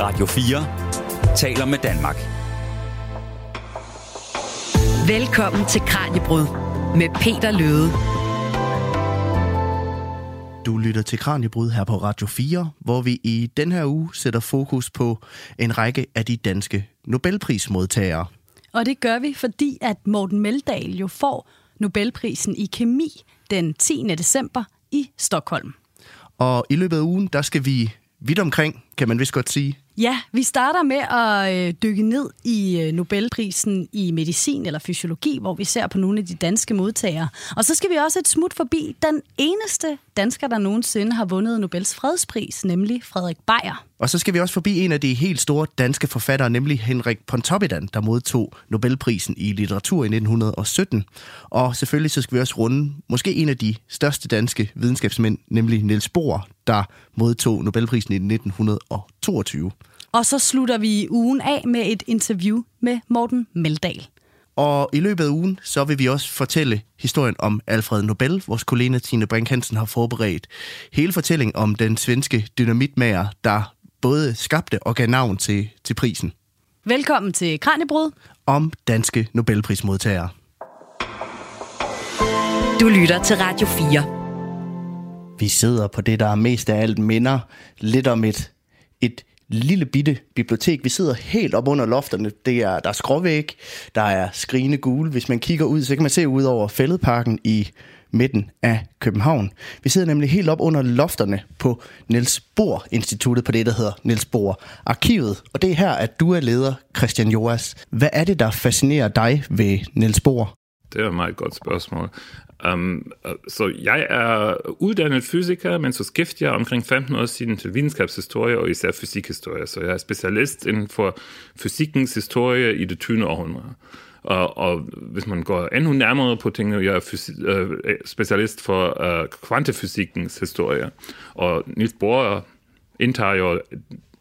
Radio 4 taler med Danmark. Velkommen til Kranjebrud med Peter Løde. Du lytter til Kranjebrud her på Radio 4, hvor vi i den her uge sætter fokus på en række af de danske Nobelprismodtagere. Og det gør vi, fordi at Morten Meldal jo får Nobelprisen i kemi den 10. december i Stockholm. Og i løbet af ugen, der skal vi vidt omkring, kan man vist godt sige. Ja, vi starter med at øh, dykke ned i øh, Nobelprisen i medicin eller fysiologi, hvor vi ser på nogle af de danske modtagere. Og så skal vi også et smut forbi den eneste dansker, der nogensinde har vundet Nobels fredspris, nemlig Frederik Beyer. Og så skal vi også forbi en af de helt store danske forfattere, nemlig Henrik Pontoppidan, der modtog Nobelprisen i litteratur i 1917. Og selvfølgelig så skal vi også runde måske en af de største danske videnskabsmænd, nemlig Niels Bohr, der modtog Nobelprisen i 1922. Og så slutter vi ugen af med et interview med Morten Meldal. Og i løbet af ugen, så vil vi også fortælle historien om Alfred Nobel. Vores kollega Tine Brink Hansen har forberedt hele fortællingen om den svenske dynamitmager, der både skabte og gav navn til, til prisen. Velkommen til Kranjebrud. Om danske Nobelprismodtagere. Du lytter til Radio 4. Vi sidder på det, der mest af alt minder lidt om et, et lille bitte bibliotek. Vi sidder helt op under lofterne. Det er, der er skråvæg, der er skrigende gule. Hvis man kigger ud, så kan man se ud over fældeparken i midten af København. Vi sidder nemlig helt op under lofterne på Niels Bohr Instituttet, på det, der hedder Niels Bohr Arkivet. Og det er her, at du er leder, Christian Joas. Hvad er det, der fascinerer dig ved Niels Bohr? Det er et meget godt spørgsmål. Um, så jeg er uddannet fysiker, men så skiftede jeg omkring 15 år siden til videnskabshistorie og især fysikhistorie. Så jeg er specialist inden for fysikkens historie i det 20. århundrede. Og, og hvis man går endnu nærmere på tingene, jeg er fysi- øh, specialist for øh, kvantefysikkens historie. Og Niels Bohr indtager jo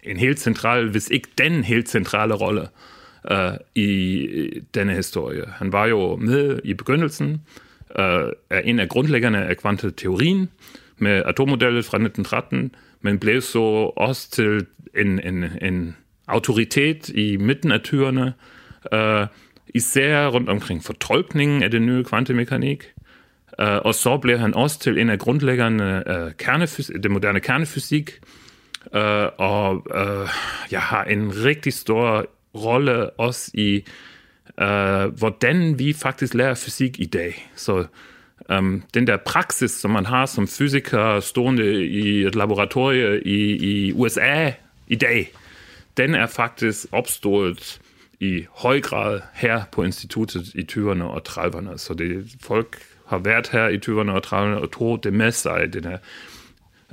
en helt central, hvis ikke den helt centrale rolle øh, i denne historie. Han var jo med i begyndelsen, øh, er en af grundlæggerne af kvanteteorien med atommodellet fra 1913, men blev så også til en, en, en autoritet i midten af 20'erne, øh, især rundt omkring fortolkningen af den nye kvantemekanik. Øh, og så blev han også til en af grundlæggerne af kernefys- det moderne kernefysik. øh, og øh, jeg har en rigtig stor rolle også i, øh, hvordan vi faktisk lærer fysik i dag. Så um, den der praksis, som man har som fysiker stående i et laboratorie i, i USA i dag, den er faktisk opstået i høj grad her på instituttet i 20'erne og 30'erne. Så det, folk har været her i 20'erne og 30'erne og tog det med sig, den her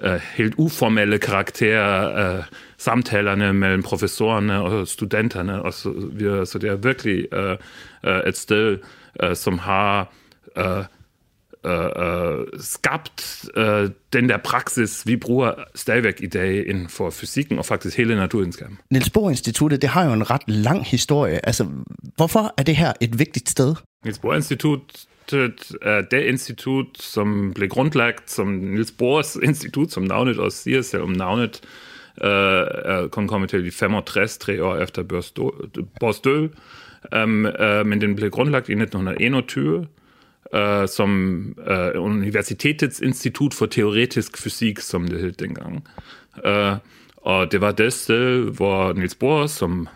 uh, helt uformelle karakter, uh, samtalerne mellem professorerne og studenterne og så videre. Så det er virkelig uh, uh, et sted, uh, som har uh, uh, skabt uh, den der praksis, vi bruger stadigvæk i dag inden for fysikken og faktisk hele naturvidenskaben. Niels Bohr Instituttet, det har jo en ret lang historie. Altså, hvorfor er det her et vigtigt sted? Niels Bohr Institut Äh, er det institut, som blev grundlagt som Niels Bohrs institut, som navnet også siger, selv om navnet uh, kom kommet til de 65, tre år efter Bohrs død. Um, uh, men den blev grundlagt i 1921 Uh, som uh, Universitetets Institut for Teoretisk Fysik, som det hed dengang. Uh, og det var det sted, hvor Niels Bohr, som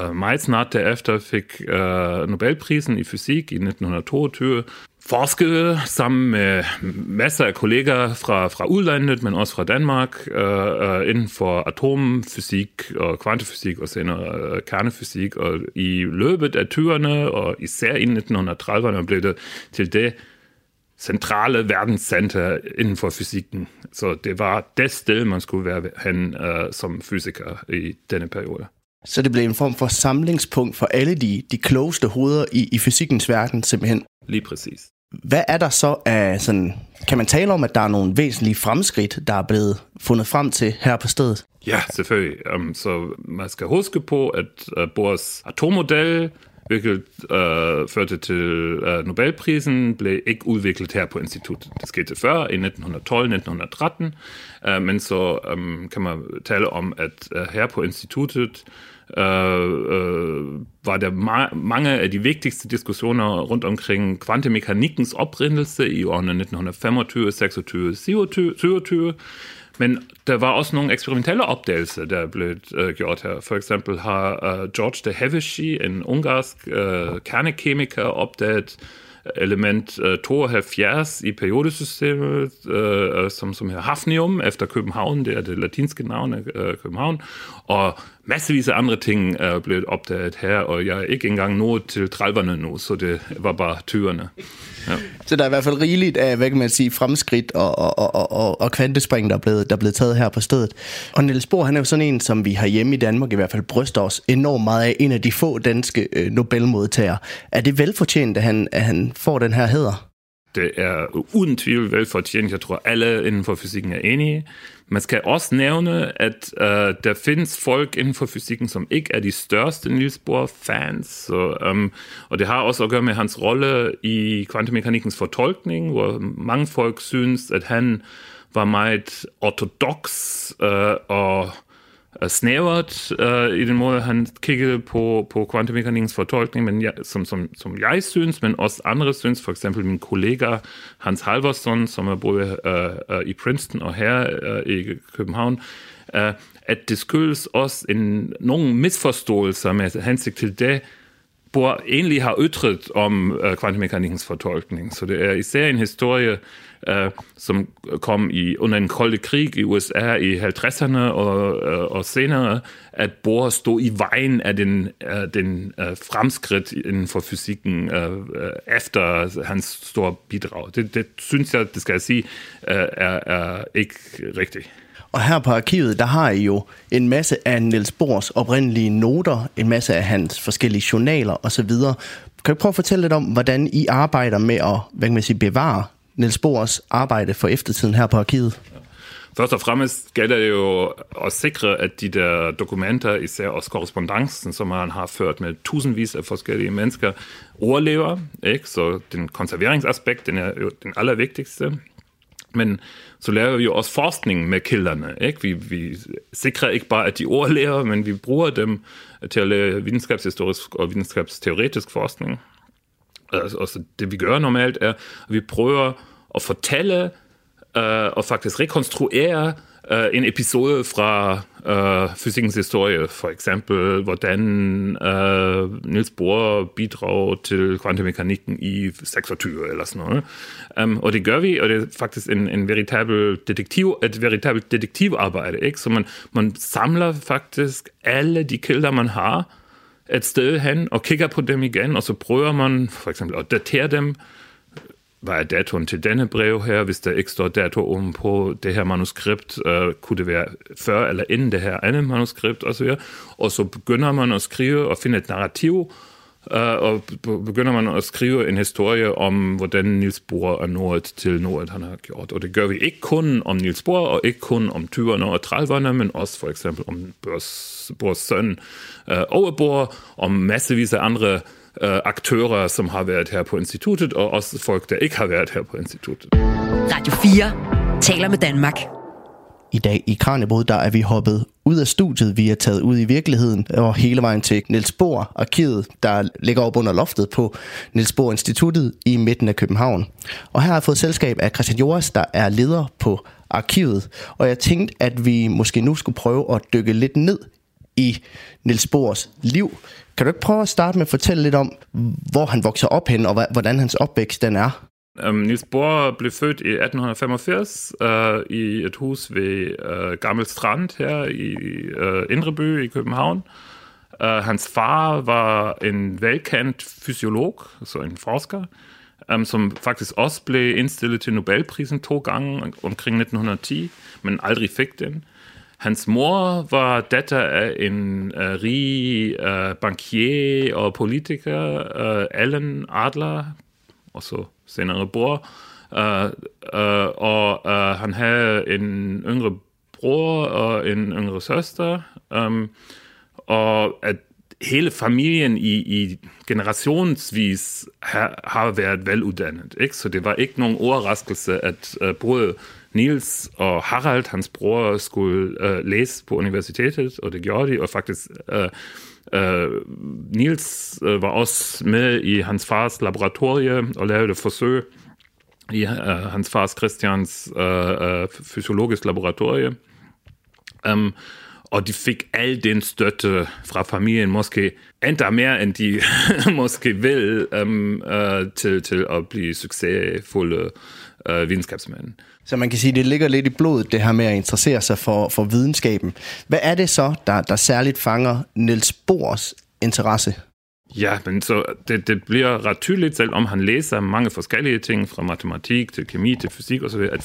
uh, meget snart derefter fik uh, Nobelprisen i fysik i 1922, forskede sammen med masser af kolleger fra, fra udlandet, men også fra Danmark, øh, øh, inden for atomfysik og kvantefysik og senere øh, kernefysik. Og i løbet af 20'erne og især i 1930'erne blev det til det centrale verdenscenter inden for fysikken. Så det var det sted, man skulle være hen øh, som fysiker i denne periode. Så det blev en form for samlingspunkt for alle de, de klogeste hoveder i, i fysikkens verden simpelthen. Lige præcis. Hvad er der så af sådan, kan man tale om, at der er nogle væsentlige fremskridt, der er blevet fundet frem til her på stedet? Ja, selvfølgelig. Um, så man skal huske på, at uh, Bohrs atommodel udviklet, uh, førte til uh, Nobelprisen, blev ikke udviklet her på instituttet. Det skete før, i 1912-1913, uh, men så um, kan man tale om, at uh, her på instituttet uh, uh, var der ma- mange af de vigtigste diskussioner rundt omkring kvantemekanikkens oprindelse i årene 1925, 26, 27, 27 men der var også nogle eksperimentelle opdagelser, der blev uh, gjort her. For eksempel har George de Hevesy, en ungarsk uh, kernekemiker, opdaget element uh, 72 i periodesystemet, uh, som, som hafnium, efter København, det er det latinske navn af og massevis af andre ting er blevet opdaget her, og jeg er ikke engang nået til 30'erne nu, så det var bare tyrene. Ja. Så der er i hvert fald rigeligt af, hvad kan man sige, fremskridt og, og, og, og, og kvantespring, der er, blevet, der er blevet taget her på stedet. Og Niels Bohr, han er jo sådan en, som vi har hjemme i Danmark i hvert fald bryster os enormt meget af, en af de få danske øh, Nobelmodtagere. Er det velfortjent, at han, at han får den her hæder? Det er uden tvivl velfortjent. Jeg tror, alle inden for fysikken er enige. Man skal også nævne, at uh, der findes folk inden for fysikken, som ikke er de største Niels Bohr-fans. Så, um, og det har også at gøre med hans rolle i kvantemekanikkens fortolkning, hvor mange folk synes, at han var meget ortodox uh, og snævert uh, i den måde, han kigger på, på kvantemekanikkens fortolkning, men ja, som, som, som jeg synes, men også andre synes, for eksempel min kollega Hans Halvorsson, som er både uh, uh, i Princeton og her uh, i København, uh, at det skyldes også en, nogle misforståelser med hensigt til det, Bohr egentlig har ytret om øh, uh, kvantemekanikkens fortolkning. Så det er især en historie, uh, som kom i, under en kolde krig i USA i 50'erne og, uh, og senere, at Bohr stod i vejen af den, uh, den uh, fremskridt inden for fysikken uh, uh, efter hans store bidrag. Det, det synes jeg, det skal jeg sige, uh, er, er ikke rigtigt. Og her på arkivet, der har I jo en masse af Niels Bohrs oprindelige noter, en masse af hans forskellige journaler osv. Kan du prøve at fortælle lidt om, hvordan I arbejder med at hvad kan man sige, bevare Niels Bohrs arbejde for eftertiden her på arkivet? Først og fremmest gælder det jo at sikre, at de der dokumenter, især også korrespondancen, som man har ført med tusindvis af forskellige mennesker, overlever. Ikke? Så den konserveringsaspekt, den er jo den allervigtigste. Men så laver vi jo også forskning med kilderne. Ikke? Vi, vi sikrer ikke bare, at de overlever, men vi bruger dem til at lave videnskabshistorisk og videnskabsteoretisk forskning. Altså, altså det vi gør normalt er, at vi prøver at fortælle uh, og faktisk rekonstruere uh, en episode fra øh, fysikkens historie, for eksempel hvordan øh, Niels Bohr bidrog til kvantemekanikken i 26 eller sådan noget. Um, og det gør vi, og det er faktisk en, en veritabel detektiv, et veritabelt detektivarbejde, ikke? Så man, man samler faktisk alle de kilder, man har, et sted hen og kigger på dem igen, og så prøver man for eksempel at datere dem, hvad er datoen til denne brev her, hvis der ikke står dato om på det her manuskript, øh, kunne det være før eller inden det her andet manuskript osv. Og og så begynder man at skrive og finde et narrativ, øh, og begynder man at skrive en historie om, hvordan Niels Bohr er nået til noget, han har gjort. Og det gør vi ikke kun om Niels Bohr, og ikke kun om 20'erne og 30'erne, men også for eksempel om Bohrs søn øh, uh, Overbohr, om massevis af andre øh, aktører, som har været her på instituttet, og også folk, der ikke har været her på instituttet. Radio 4 taler med Danmark. I dag i Kranjebrud, der er vi hoppet ud af studiet. Vi er taget ud i virkeligheden og hele vejen til Niels Bohr arkivet, der ligger op under loftet på Niels Bohr Instituttet i midten af København. Og her har jeg fået selskab af Christian Joras, der er leder på arkivet. Og jeg tænkte, at vi måske nu skulle prøve at dykke lidt ned i Niels Bohrs liv. Kan du ikke prøve at starte med at fortælle lidt om, hvor han vokser op hen, og hvordan hans opvækst den er? Um, Niels Bohr blev født i 1885 uh, øh, i et hus ved uh, Gammel Strand her i øh, uh, Indreby i København. Uh, hans far var en velkendt fysiolog, så en forsker, um, som faktisk også blev indstillet til Nobelprisen to gange omkring 1910, men aldrig fik den. Hans mor var datter af en uh, rig uh, bankier og politiker, øh, uh, Allen Adler, og så senere bror. Uh, uh, og uh, han havde en yngre bror og en yngre søster. Um, og at hele familien i, i generationsvis har, har været veluddannet. Ikke? Så det var ikke nogen overraskelse, at uh, både Niels og Harald, hans bror, skulle øh, læse på universitetet, og det gjorde de, og faktisk Øh, uh, Niels uh, var også med i hans fars laboratorie og lavede forsøg i uh, hans fars Christians uh, uh, fysiologisk laboratorie. Um, og de fik al den støtte fra familien, måske endda mere end de måske vil, um, uh, til, til at blive succesfulde uh, videnskabsmænd. Så man kan sige, at det ligger lidt i blodet, det her med at interessere sig for, for videnskaben. Hvad er det så, der, der særligt fanger Niels Bohrs interesse? Ja, men så det, det bliver ret tydeligt, selvom han læser mange forskellige ting, fra matematik til kemi til fysik osv., at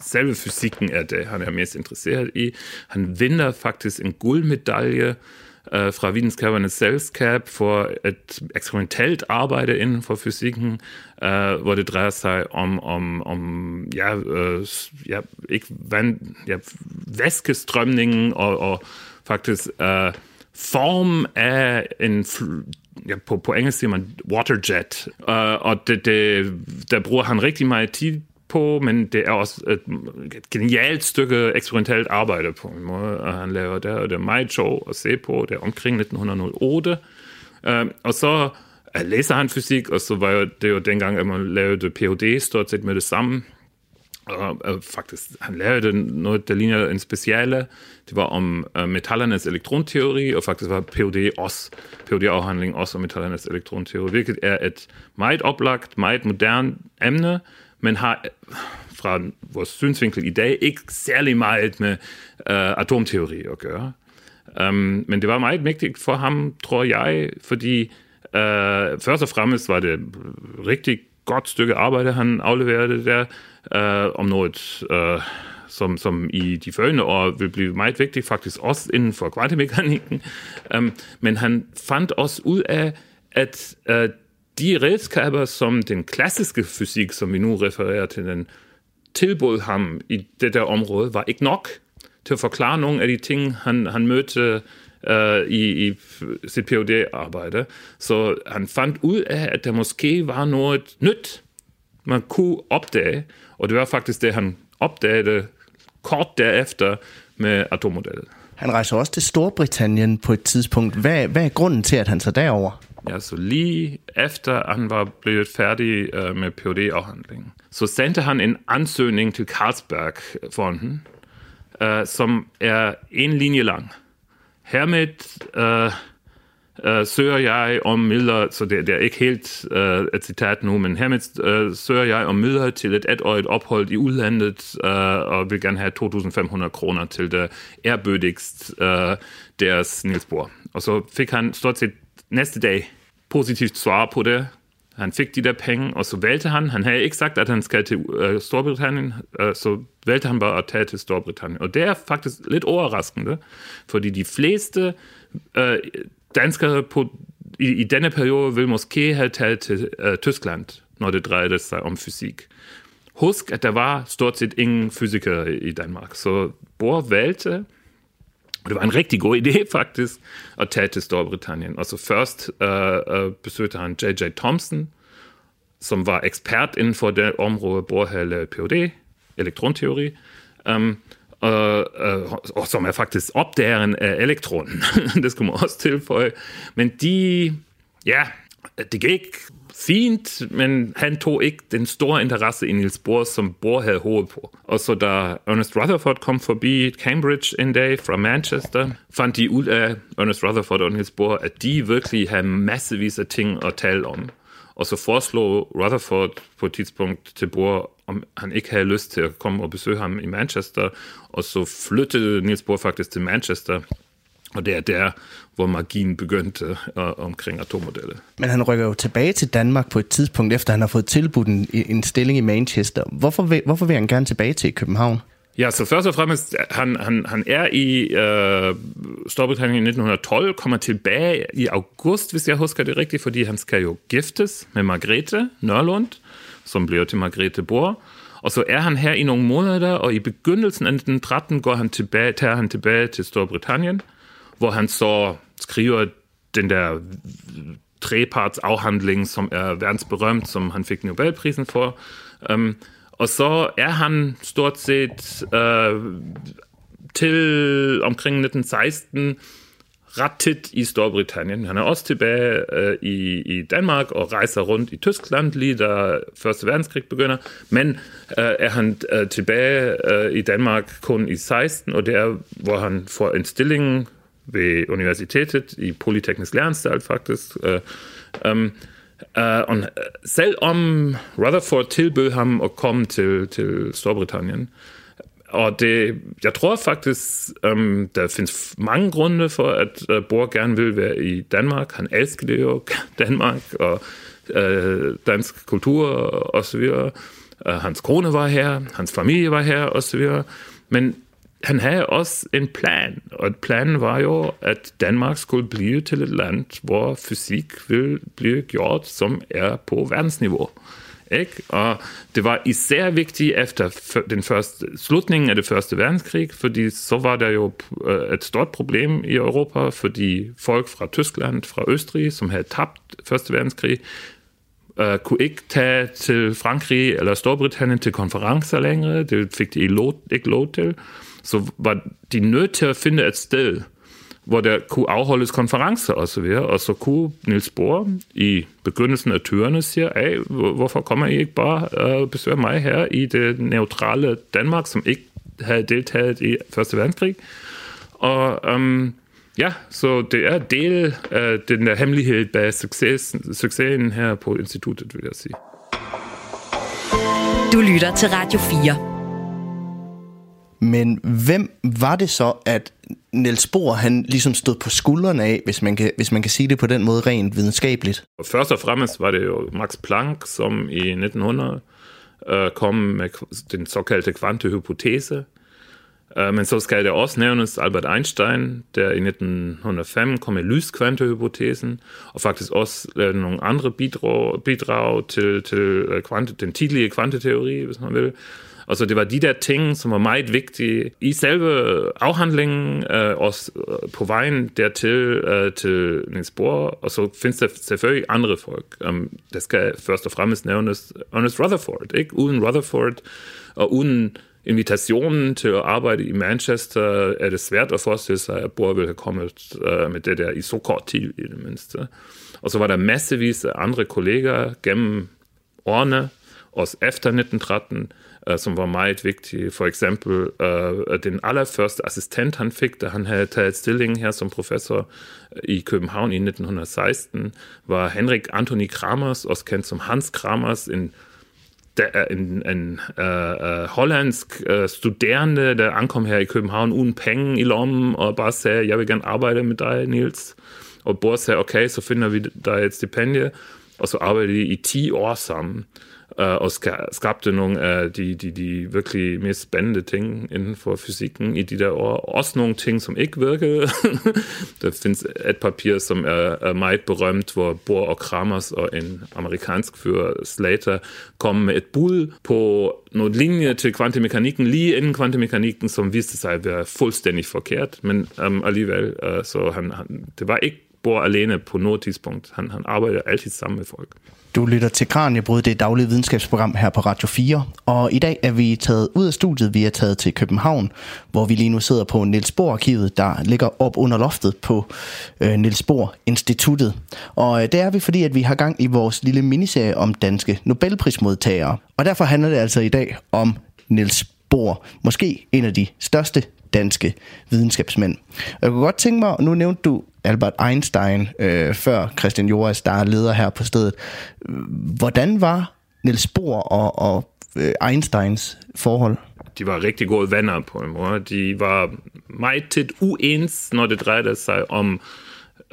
selve fysikken er det, han er mest interesseret i. Han vinder faktisk en guldmedalje äh, fra Videnskabernes Selskab vor et experimentell arbejde inden for fysikken, øh, äh, hvor det drejer sig om, om, om ja, øh, ja, ikke wenn, ja, væskestrømningen og, og faktisk øh, äh, form af en ja, på, på engelsk siger man waterjet, äh, og det, det, der bruger han rigtig meget tid på, men det er også et, genialt stykke eksperimentelt arbejde på en måde, og han laver der, og det er meget sjovt at se på, der omkring 1908, uh, øhm, og så uh, læser han fysik, og så var det jo dengang, at man lavede Ph.D. stort set med det samme, og uh, faktisk, han lavede noget, der ligner en speciale. Det var om uh, metallernes elektronteori, og faktisk var PhD også, PhD-afhandling også om metallernes elektronteori, hvilket er et meget oplagt, meget modern emne, man har fra vores synsvinkel i dag ikke særlig meget med øh, atomteori at gøre. Um, men det var meget vigtigt for ham, tror jeg, fordi øh, først og fremmest var det rigtig godt stykke arbejde, han afleverede der, øh, om noget, øh, som, som i de følgende år vil blive meget vigtigt, faktisk også inden for kvantemekanikken. Um, men han fandt også ud af, at øh, de redskaber, som den klassiske fysik, som vi nu refererer til, den tilbød ham i det der område, var ikke nok til at forklare nogle af de ting, han, han mødte øh, i, i sit phd arbejde Så han fandt ud af, at der måske var noget nyt, man kunne opdage, og det var faktisk det, han opdagede kort derefter med atommodellet. Han rejser også til Storbritannien på et tidspunkt. Hvad, hvad er grunden til, at han tager derover? Ja, så lige efter han var blevet færdig uh, med phd afhandlingen så sendte han en ansøgning til Carlsberg-fonden, uh, som er en linje lang. Hermed uh, uh, søger jeg om midler, så det, det er ikke helt uh, et citat nu, men hermed uh, søger jeg om midler til et etårigt ophold i udlandet, uh, og vil gerne have 2.500 kroner til det ærbødigst uh, deres Niels Bohr. Og så fik han stort set næste dag positivt svar på det. Han fik de der penge, og så valgte han, han havde ikke sagt, at han skal til uh, Storbritannien, uh, så valgte han bare at tage til Storbritannien. Og det er faktisk lidt overraskende, fordi de fleste uh, danskere på, i, i denne periode vil måske have taget til uh, Tyskland, når det drejede sig om fysik. Husk, at der var stort set ingen fysikere i Danmark, så Bohr valgte, det var en rigtig god idé faktisk, at tage til Storbritannien. Og så først uh, uh, besøgte han J.J. Thomson, som var ekspert inden for det område, Bohr havde lavet Ph.D., elektronteori. Um, og, og, og som er faktisk opdageren af elektronen. det skal man også tilføje. Men de, ja, det gik fint, men han tog ikke den store interesse i Niels Bohr, som Bohr havde håbet på. Og så da Ernest Rutherford kom forbi Cambridge en dag fra Manchester, fandt de ud af, Ernest Rutherford og Niels Bohr, at de virkelig havde massevis af ting at tale om. Og så foreslog Rutherford på et tidspunkt til Bohr, om han ikke havde lyst til at komme og besøge ham i Manchester, og så flyttede Niels Bohr faktisk til Manchester, og det er der, hvor magien begyndte uh, omkring atommodellet. Men han rykker jo tilbage til Danmark på et tidspunkt, efter han har fået tilbudt en, en stilling i Manchester. Hvorfor vil, hvorfor vil han gerne tilbage til København? Ja, så først og fremmest, han, han, han er i uh, Storbritannien i 1912, kommer tilbage i august, hvis jeg husker det rigtigt, fordi han skal jo giftes med Margrethe Nørlund, som bliver til Margrethe Bohr. Og så er han her i nogle måneder, og i begyndelsen af 1913 går han tilbage, tager han tilbage til Storbritannien, hvor han så skriver den der trepartsafhandling, som er verdensberømt, som han fik Nobelprisen for. Um, og så er han stort set uh, til omkring 1916 ret tit i Storbritannien. Han er også tilbage uh, i, i Danmark og rejser rundt i Tyskland, lige da Første Verdenskrig begynder. Men uh, er han uh, tilbage uh, i Danmark kun i 16, og det er, hvor han får en stilling ved universitetet i Polyteknisk Læreranstalt faktisk. Uh, um, uh, og selvom Rutherford tilbød ham at komme til, til Storbritannien, og det, jeg tror faktisk, um, der findes mange grunde for, at uh, Bohr gerne vil være i Danmark. Han elsker jo Danmark og uh, dansk kultur og så videre. Uh, hans kone var her, hans familie var her og så videre. Men han havde også en plan, og planen var jo, at Danmark skulle blive til et land, hvor fysik vil blive gjort, som er på verdensniveau. Ikke? Og det var især vigtigt efter den første, slutningen af det første verdenskrig, fordi så var der jo øh, et stort problem i Europa, fordi folk fra Tyskland, fra Østrig, som havde tabt første verdenskrig, uh, kunne ikke tage til Frankrig eller Storbritannien til konferencer længere. Det fik de ikke lov til. Så var de nødt til at finde et sted, hvor der kunne afholdes konferencer og så videre, og så kunne Niels Bohr i begyndelsen af turene sige, hey, hvorfor kommer I ikke bare øh, og besøger mig her i det neutrale Danmark, som ikke havde deltaget i Første Verdenskrig? Og um, ja, så det er del af den der hemmelighed bag succes, succesen her på instituttet, vil jeg sige. Du lytter til Radio 4. Men hvem var det så, at Niels Bohr han ligesom stod på skuldrene af, hvis man, kan, hvis man kan sige det på den måde rent videnskabeligt? Først og fremmest var det jo Max Planck, som i 1900 øh, kom med den såkaldte kvantehypotese. Øh, men så skal det også nævnes Albert Einstein, der i 1905 kom med lyskvantehypotesen, og faktisk også øh, nogle andre bidrag, bidrag til, til øh, kvante, den tidlige kvanteteori, hvis man vil. Altså det var de der ting, som var meget vigtige i selve afhandlingen, øh, også øh, på vejen dertil øh, til Niels Bohr, og så findes der selvfølgelig andre folk. Um, der skal først og fremmest nævnes Ernest Rutherford. Ikke? Uden Rutherford og uden invitationen til at arbejde i Manchester, er det svært at forestille sig, at Bohr ville have kommet uh, med det der i så kort tid i det mindste. Og så var der massevis af andre kolleger gennem årene, også efter 1913, Øh, som var meget vigtige. For eksempel uh, den allerførste assistent, han fik, da han havde taget stilling her som professor øh, i København i 1916, var Henrik Antoni Kramers, også kendt som Hans Kramers, en der er en, en uh, uh, hollandsk uh, studerende, der ankom her i København uden penge i lommen og bare sagde, jeg vil gerne arbejde med dig, Niels. Og Bohr sagde, okay, så finder vi dig et stipendie. Og så arbejder de i 10 år sammen uh, Øh, og skabte nogle af de, de, de virkelig mest spændende ting inden for fysikken i de der år. Også nogle ting, som ikke virkede. der findes et papir, som er, er meget berømt, hvor Bohr og Kramers og en amerikansk fyr, Slater, kom med et bud på noget linje til kvantemekanikken, lige inden kvantemekanikken, som viste sig at være fuldstændig forkert, men um, alligevel, uh, så han, han, det var ikke Bohr alene på noget tidspunkt. Han, han arbejder altid sammen med folk. Du lytter til Kranjebrud, det daglige videnskabsprogram her på Radio 4. Og i dag er vi taget ud af studiet, vi er taget til København, hvor vi lige nu sidder på Niels Bohr arkivet, der ligger op under loftet på øh, Niels Bohr Instituttet. Og øh, det er vi, fordi at vi har gang i vores lille miniserie om danske Nobelprismodtagere. Og derfor handler det altså i dag om Niels Bohr, måske en af de største danske videnskabsmænd. Jeg kunne godt tænke mig, nu nævnte du Albert Einstein øh, før Christian Joris, der er leder her på stedet. Hvordan var Niels Bohr og, og øh, Einsteins forhold? De var rigtig gode venner på en måde. De var meget tæt uens, når det drejede sig om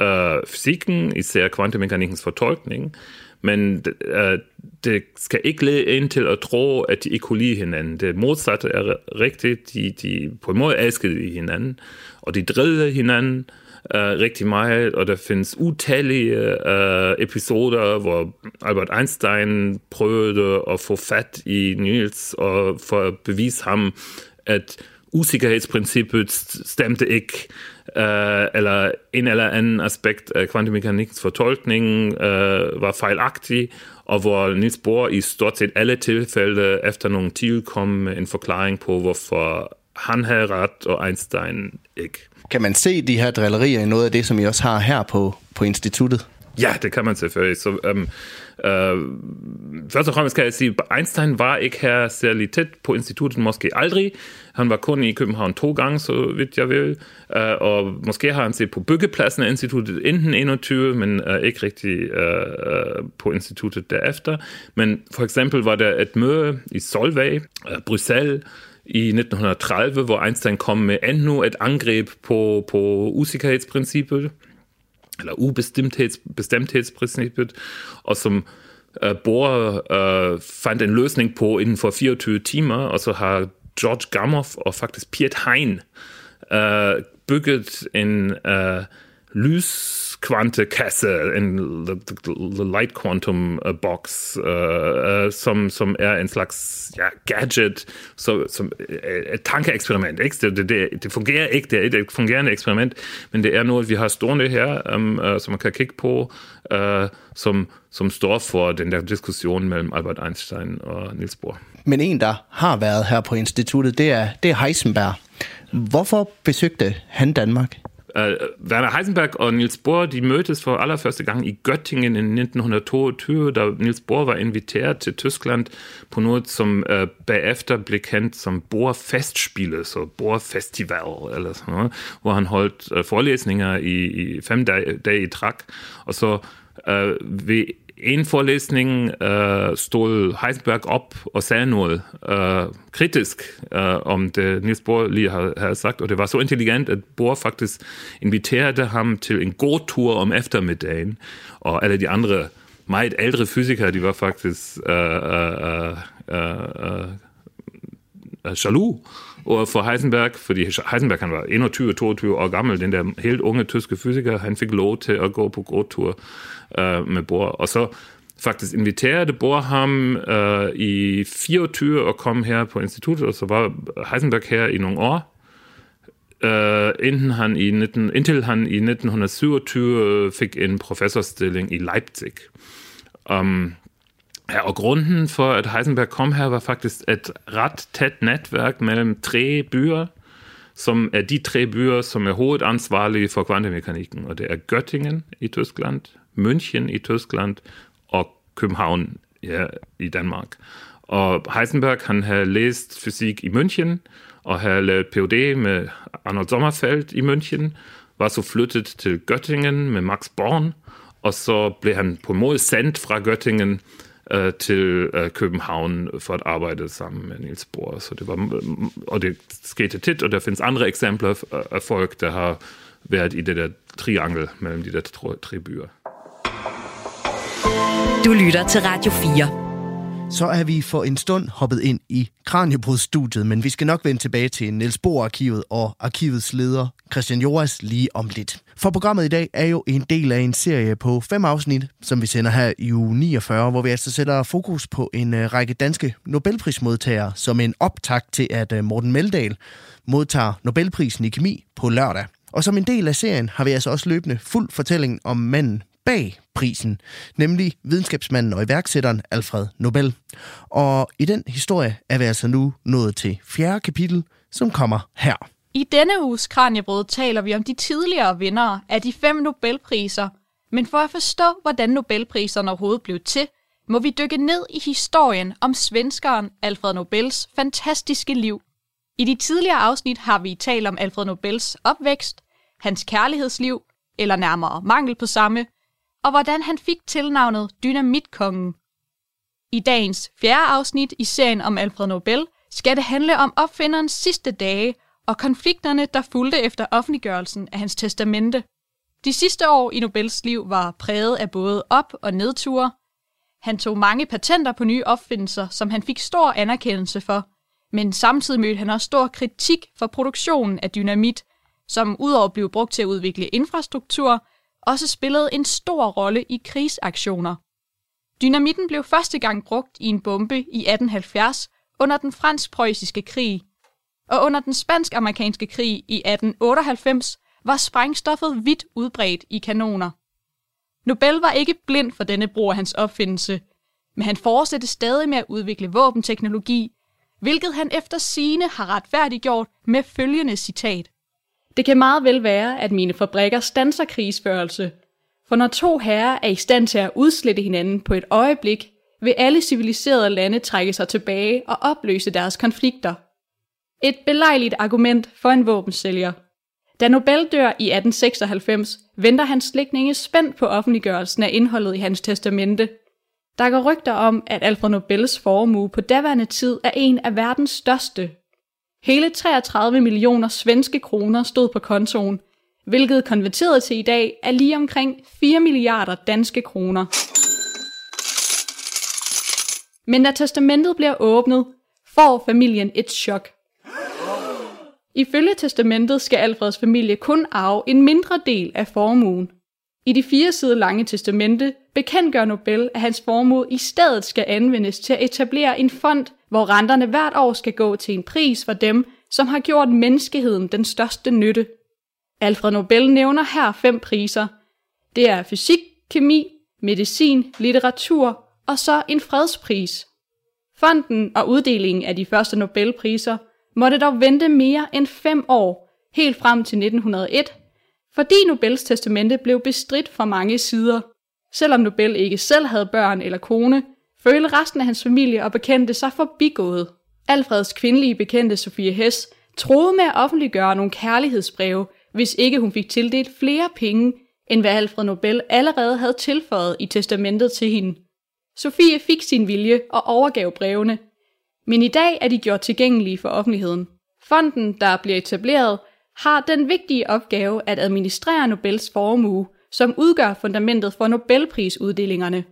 øh, fysikken, især kvantemekanikkens fortolkning. Men øh, det skal ikke lede ind til at tro, at de ikke kunne lide hinanden. Det modsatte er rigtigt. De, de på en måde elskede hinanden, og de drillede hinanden äh, rigtig meget, og der findes utallige uh, episoder, hvor Albert Einstein prøvede at få fat i Niels og for at bevise ham, at usikkerhedsprincippet stemte ikke, øh, eller en eller anden aspekt af kvantemekanikkens fortolkning øh, var fejlagtig, og hvor Niels Bohr i stort set alle tilfælde efter nogle tvivl kom med en forklaring på, hvorfor han havde ret, og Einstein ikke. Kan man se de her drillerier i noget af det, som I også har her på, på instituttet? Ja, det kan man selvfølgelig. Så, øhm, øh, først og fremmest kan jeg sige, at Einstein var ikke her særlig tæt på instituttet, måske aldrig. Han var kun i København to gange, så vidt jeg vil. Øh, og måske har han set på byggepladsen af instituttet inden 21, men øh, ikke rigtig øh, øh, på instituttet derefter. Men for eksempel var der et møde i Solvay, øh, Bruxelles, i 1930, hvor Einstein kom med endnu et angreb på, på usikkerhedsprincippet, eller ubestemthedsprincippet, og som uh, Bohr uh, fandt en løsning på inden for 24 timer, og så har George Gamow og faktisk Piet Hein uh, bygget en uh, lyskvantekasse, en the, the light quantum uh, box, uh, uh, som, som er en slags ja, gadget, så, som øh, øh, et tankeeksperiment. Ikke? Det, det, det fungerer ikke, det er et fungerende eksperiment, men det er noget, vi har stående her, um, uh, som man kan kigge på, uh, som, som står for den der diskussion mellem Albert Einstein og Niels Bohr. Men en, der har været her på instituttet, det er, det er Heisenberg. Hvorfor besøgte han Danmark? Uh, Werner Heisenberg og Niels Bohr, de mødtes for allerførste gang i Göttingen i 1922, da Niels Bohr var inviteret til Tyskland på noget, som uh, bagefter blev kendt som Bohr Festspiele, så Bohr Festival eller sådan noget, hvor han holdt uh, forelæsninger i, i fem dage, dage i træk, og så uh, ved en forelæsning øh, äh, stod Heisenberg op og sagde noget øh, kritisk øh, om det Niels Bohr lige havde, sagt, og det var så intelligent, at Bohr faktisk inviterede ham til en god tur om eftermiddagen, og alle de andre meget ældre fysikere, de var faktisk øh, øh, øh, øh, jaloux over for Heisenberg, fordi Heisenberg han var 21-22 år gammel, den der helt unge tyske fysiker, han fik lov til at gå på gåtur øh, med Bohr. Og så faktisk inviterede Bohr ham øh, i 24 og kom her på instituttet, og så var Heisenberg her i nogle år. Uh, inden han i 19, indtil han i 1927 fik en professorstilling i Leipzig. Um, Ja, og grunden for, at Heisenberg kom her, var faktisk et ret tæt netværk mellem tre byer, som er de tre byer, som er hovedansvarlige for kvantemekanikken. Og det er Göttingen i Tyskland, München i Tyskland og København ja, i Danmark. Og Heisenberg, han har læst fysik i München, og har lavet Ph.D. med Arnold Sommerfeld i München, var så flyttet til Göttingen med Max Born, og så blev han på en måde sendt fra Göttingen øh, til øh, København for at arbejde sammen med Niels Bohr. Så det var, og det skete tit, og der findes andre eksempler af folk, der har været i det der triangel mellem de der tre byer. Du lytter til Radio 4 så er vi for en stund hoppet ind i Kranjebrudstudiet, men vi skal nok vende tilbage til Niels Bohr-arkivet og arkivets leder Christian Joras lige om lidt. For programmet i dag er jo en del af en serie på fem afsnit, som vi sender her i uge 49, hvor vi altså sætter fokus på en øh, række danske Nobelprismodtagere som en optakt til, at øh, Morten Meldal modtager Nobelprisen i kemi på lørdag. Og som en del af serien har vi altså også løbende fuld fortælling om manden bag prisen, nemlig videnskabsmanden og iværksætteren Alfred Nobel. Og i den historie er vi altså nu nået til fjerde kapitel, som kommer her. I denne uges Kranjebrød taler vi om de tidligere vindere af de fem Nobelpriser, men for at forstå, hvordan Nobelpriserne overhovedet blev til, må vi dykke ned i historien om svenskeren Alfred Nobels fantastiske liv. I de tidligere afsnit har vi talt om Alfred Nobels opvækst, hans kærlighedsliv, eller nærmere mangel på samme, og hvordan han fik tilnavnet Dynamitkongen. I dagens fjerde afsnit i serien om Alfred Nobel skal det handle om opfinderens sidste dage og konflikterne, der fulgte efter offentliggørelsen af hans testamente. De sidste år i Nobels liv var præget af både op- og nedture. Han tog mange patenter på nye opfindelser, som han fik stor anerkendelse for, men samtidig mødte han også stor kritik for produktionen af dynamit, som udover at blive brugt til at udvikle infrastruktur, også spillede en stor rolle i krigsaktioner. Dynamitten blev første gang brugt i en bombe i 1870 under den fransk-preussiske krig. og under den spansk-amerikanske krig i 1898 var sprængstoffet vidt udbredt i kanoner. Nobel var ikke blind for denne bror hans opfindelse, men han fortsatte stadig med at udvikle våbenteknologi, hvilket han efter sine har retfærdiggjort med følgende citat. Det kan meget vel være, at mine fabrikker stanser krigsførelse, for når to herrer er i stand til at udslette hinanden på et øjeblik, vil alle civiliserede lande trække sig tilbage og opløse deres konflikter. Et belejligt argument for en våbensælger. Da Nobel dør i 1896, venter hans slægtninge spændt på offentliggørelsen af indholdet i hans testamente. Der går rygter om, at Alfred Nobels formue på daværende tid er en af verdens største. Hele 33 millioner svenske kroner stod på kontoen, hvilket konverteret til i dag er lige omkring 4 milliarder danske kroner. Men da testamentet bliver åbnet, får familien et chok. Ifølge testamentet skal Alfreds familie kun arve en mindre del af formuen. I de fire sider lange testamente bekendtgør Nobel, at hans formue i stedet skal anvendes til at etablere en fond, hvor renterne hvert år skal gå til en pris for dem, som har gjort menneskeheden den største nytte. Alfred Nobel nævner her fem priser. Det er fysik, kemi, medicin, litteratur og så en fredspris. Fonden og uddelingen af de første Nobelpriser måtte dog vente mere end fem år, helt frem til 1901, fordi Nobels testamente blev bestridt fra mange sider. Selvom Nobel ikke selv havde børn eller kone, følte resten af hans familie og bekendte sig forbigået. Alfreds kvindelige bekendte Sofie Hess troede med at offentliggøre nogle kærlighedsbreve, hvis ikke hun fik tildelt flere penge, end hvad Alfred Nobel allerede havde tilføjet i testamentet til hende. Sofie fik sin vilje og overgav brevene, men i dag er de gjort tilgængelige for offentligheden. Fonden, der bliver etableret, har den vigtige opgave at administrere Nobels formue, som udgør fundamentet for Nobelprisuddelingerne.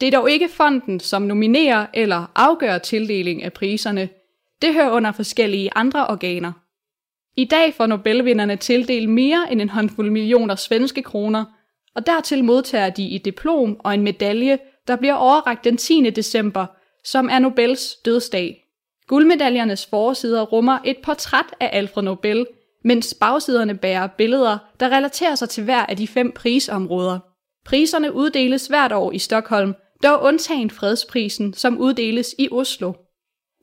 Det er dog ikke fonden, som nominerer eller afgør tildeling af priserne. Det hører under forskellige andre organer. I dag får Nobelvinderne tildelt mere end en håndfuld millioner svenske kroner, og dertil modtager de et diplom og en medalje, der bliver overragt den 10. december, som er Nobels dødsdag. Guldmedaljernes forsider rummer et portræt af Alfred Nobel, mens bagsiderne bærer billeder, der relaterer sig til hver af de fem prisområder. Priserne uddeles hvert år i Stockholm, dog undtagen fredsprisen, som uddeles i Oslo.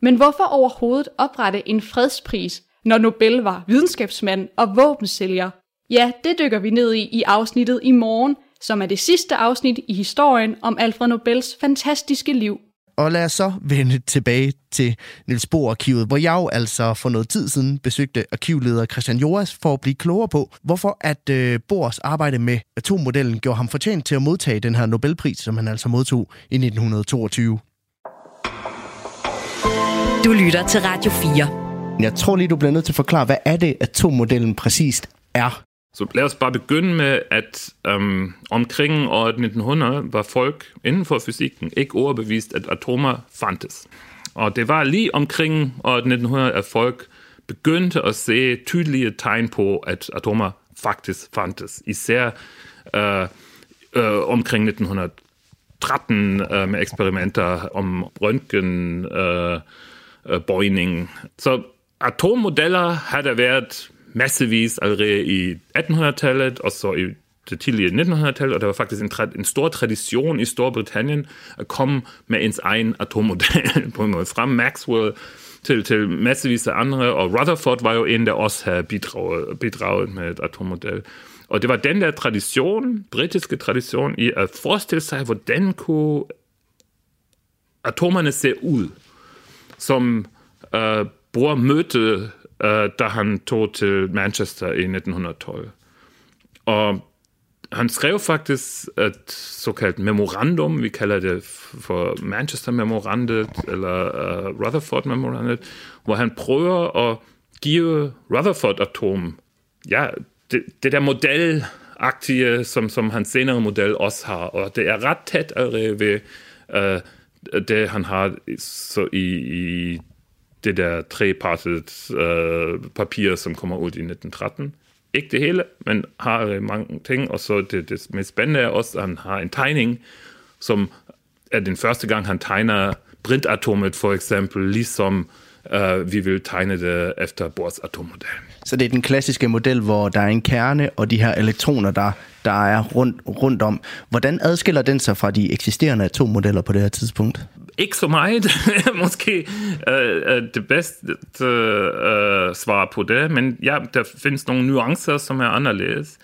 Men hvorfor overhovedet oprette en fredspris, når Nobel var videnskabsmand og våbensælger? Ja, det dykker vi ned i i afsnittet i morgen, som er det sidste afsnit i historien om Alfred Nobels fantastiske liv. Og lad os så vende tilbage til Niels Bohr-arkivet, hvor jeg jo altså for noget tid siden besøgte arkivleder Christian Joas for at blive klogere på, hvorfor at øh, Bohrs arbejde med atommodellen gjorde ham fortjent til at modtage den her Nobelpris, som han altså modtog i 1922. Du lytter til Radio 4. Jeg tror lige, du bliver nødt til at forklare, hvad er det, atommodellen præcist er? Så lad os bare begynde med, at øhm, omkring år 1900 var folk inden for fysikken ikke overbevist, at atomer fandtes. Og det var lige omkring år 1900, at folk begyndte at se tydelige tegn på, at atomer faktisk fandtes. Især øh, øh, omkring 1913 øh, med eksperimenter om røntgenbøjning. Øh, øh, uh, Så atommodeller havde været massevis allerede i 1800-tallet, og så i det tidlige 1900-tallet, og der var faktisk en, en stor tradition i Storbritannien at komme med ens egen atommodel på en måde. Fra Maxwell til, til massevis af andre, og Rutherford var jo en, der også havde bidraget, bidraget med et atommodel. Og det var den der tradition, britiske tradition, i at forestille sig, hvordan kunne atomerne se ud, som øh, bruger mødte øh, da han tog til Manchester i 1912. Og han skrev faktisk et såkaldt memorandum, vi kalder det for Manchester Memorandet eller uh, Rutherford Memorandet, hvor han prøver at give Rutherford-atom, ja, det, det der modelagtige, som, som hans senere model også har, og det er ret tæt allerede ved uh, øh, det, han har så i, i det der trepartet øh, papir, som kommer ud i 1913. Ikke det hele, men har øh, mange ting, og så det, det mest spændende er også, at han har en tegning, som er den første gang, han tegner brintatomet for eksempel, ligesom uh, vi vil tegne det efter Bohrs atommodel. Så det er den klassiske model, hvor der er en kerne og de her elektroner, der, der er rundt, rundt om. Hvordan adskiller den sig fra de eksisterende atommodeller på det her tidspunkt? Ikke så meget, måske uh, det bedste uh, svar på det, men ja, der findes nogle nuancer, som er anderledes.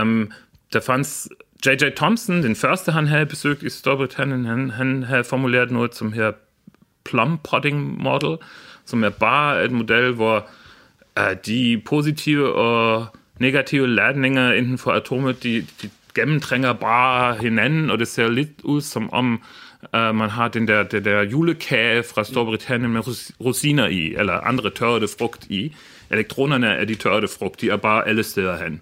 Um, der fandt J.J. Thompson, den første han havde besøgt i Storbritannien, han, han havde formuleret noget som her plum pudding model, som er bare et model, hvor uh, de positive og negative ladninger inden for atomet, de, de gennemtrænger bare hinanden, og det ser lidt ud som om uh, man har den der, der, der julekage fra Storbritannien med rosiner i, eller andre tørrede frugt i. Elektronerne er de tørrede frugt, de er bare alle steder hen.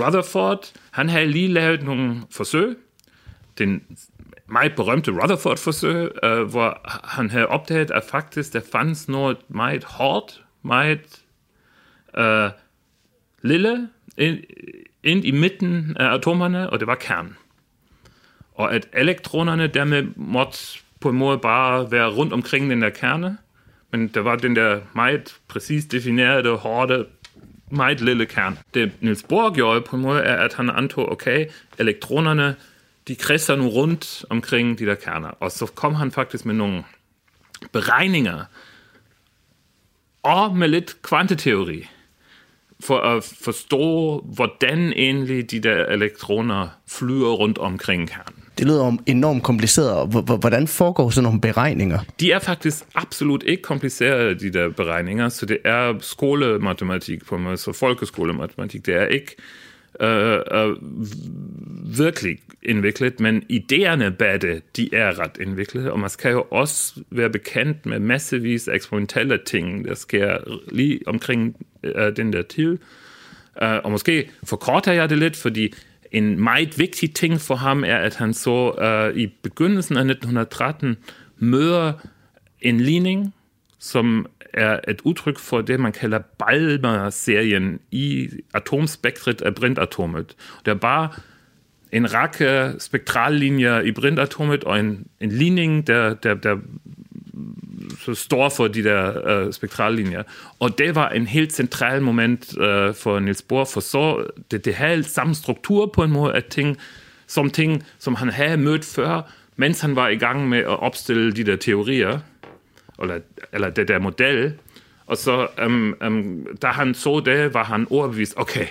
Rutherford, han havde lige lavet nogle forsøg, den meget berømte Rutherford-forsøg, uh, hvor han havde opdaget, at faktisk der fandt noget meget hårdt, meget uh, lille ind, ind i midten af atomerne, og det var kernen. Og at elektronerne dermed måtte på en måde bare være rundt omkring den der kerne, men der var den der meget præcis definerede, hårde meget lille kern. Det Niels Bohr gjorde på en måde, er, at han antog, okay, elektronerne, de kredser nu rundt omkring de der kerner. Og så kom han faktisk med nogle beregninger, og med lidt kvanteteori, for at forstå, hvordan egentlig de der elektroner flyver rundt omkring kernen. Det lyder enormt kompliceret. Hvordan foregår sådan nogle beregninger? De er faktisk absolut ikke komplicerede, de der beregninger. Så det er skolematematik på mig, så folkeskolematematik. Det er ikke øh, øh, virkelig indviklet, men idéerne bag det, de er ret indviklet, Og man skal jo også være bekendt med massevis af eksperimentelle ting, der sker lige omkring øh, den der til. Uh, og måske forkorter jeg det lidt, fordi en meget vigtig ting for ham er, at han så uh, i begyndelsen af 1913 møder en ligning, som er et udtryk for det, man kalder Balmer-serien i atomspektret af brintatomet. Der var en række spektrallinjer i brintatomet og en, en ligning, der, der, der så står for de der uh, spektrallinjer. Og det var en helt central moment uh, for Niels Bohr, for så det, det havde samme struktur på en måde af ting, som ting, som han havde mødt før, mens han var i gang med at opstille de der teorier, eller, eller det der model. Og så, um, um, da han så det, var han overbevist, okay,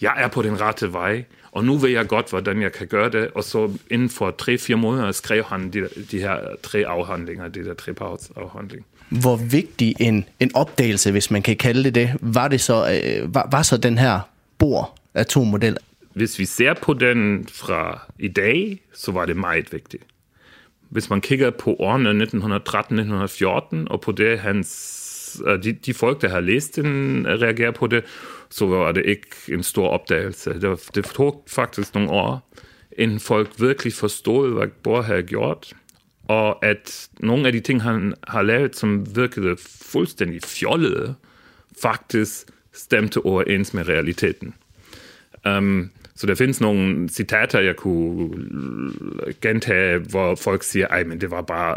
jeg er på den rette vej, og nu ved jeg godt, hvordan jeg kan gøre det. Og så inden for tre-fire måneder skrev han de, de her tre afhandlinger, de der tre afhandling. Hvor vigtig en, en opdagelse, hvis man kan kalde det det, var, det så, øh, var, var så den her Bohr atommodel? Hvis vi ser på den fra i dag, så var det meget vigtigt. Hvis man kigger på årene 1913-1914, og på det hans Øh, de, de folk, der har læst den, øh, reagerer på det, så var det ikke en stor opdagelse. Det, det tog faktisk nogle år, inden folk virkelig forstod, hvad Bohr havde gjort, og at nogle af de ting, han har lavet, som virkede fuldstændig fjollede, faktisk stemte overens med realiteten. Um, så der findes nogle citater, jeg kunne gentage, hvor folk siger, ej, men det var bare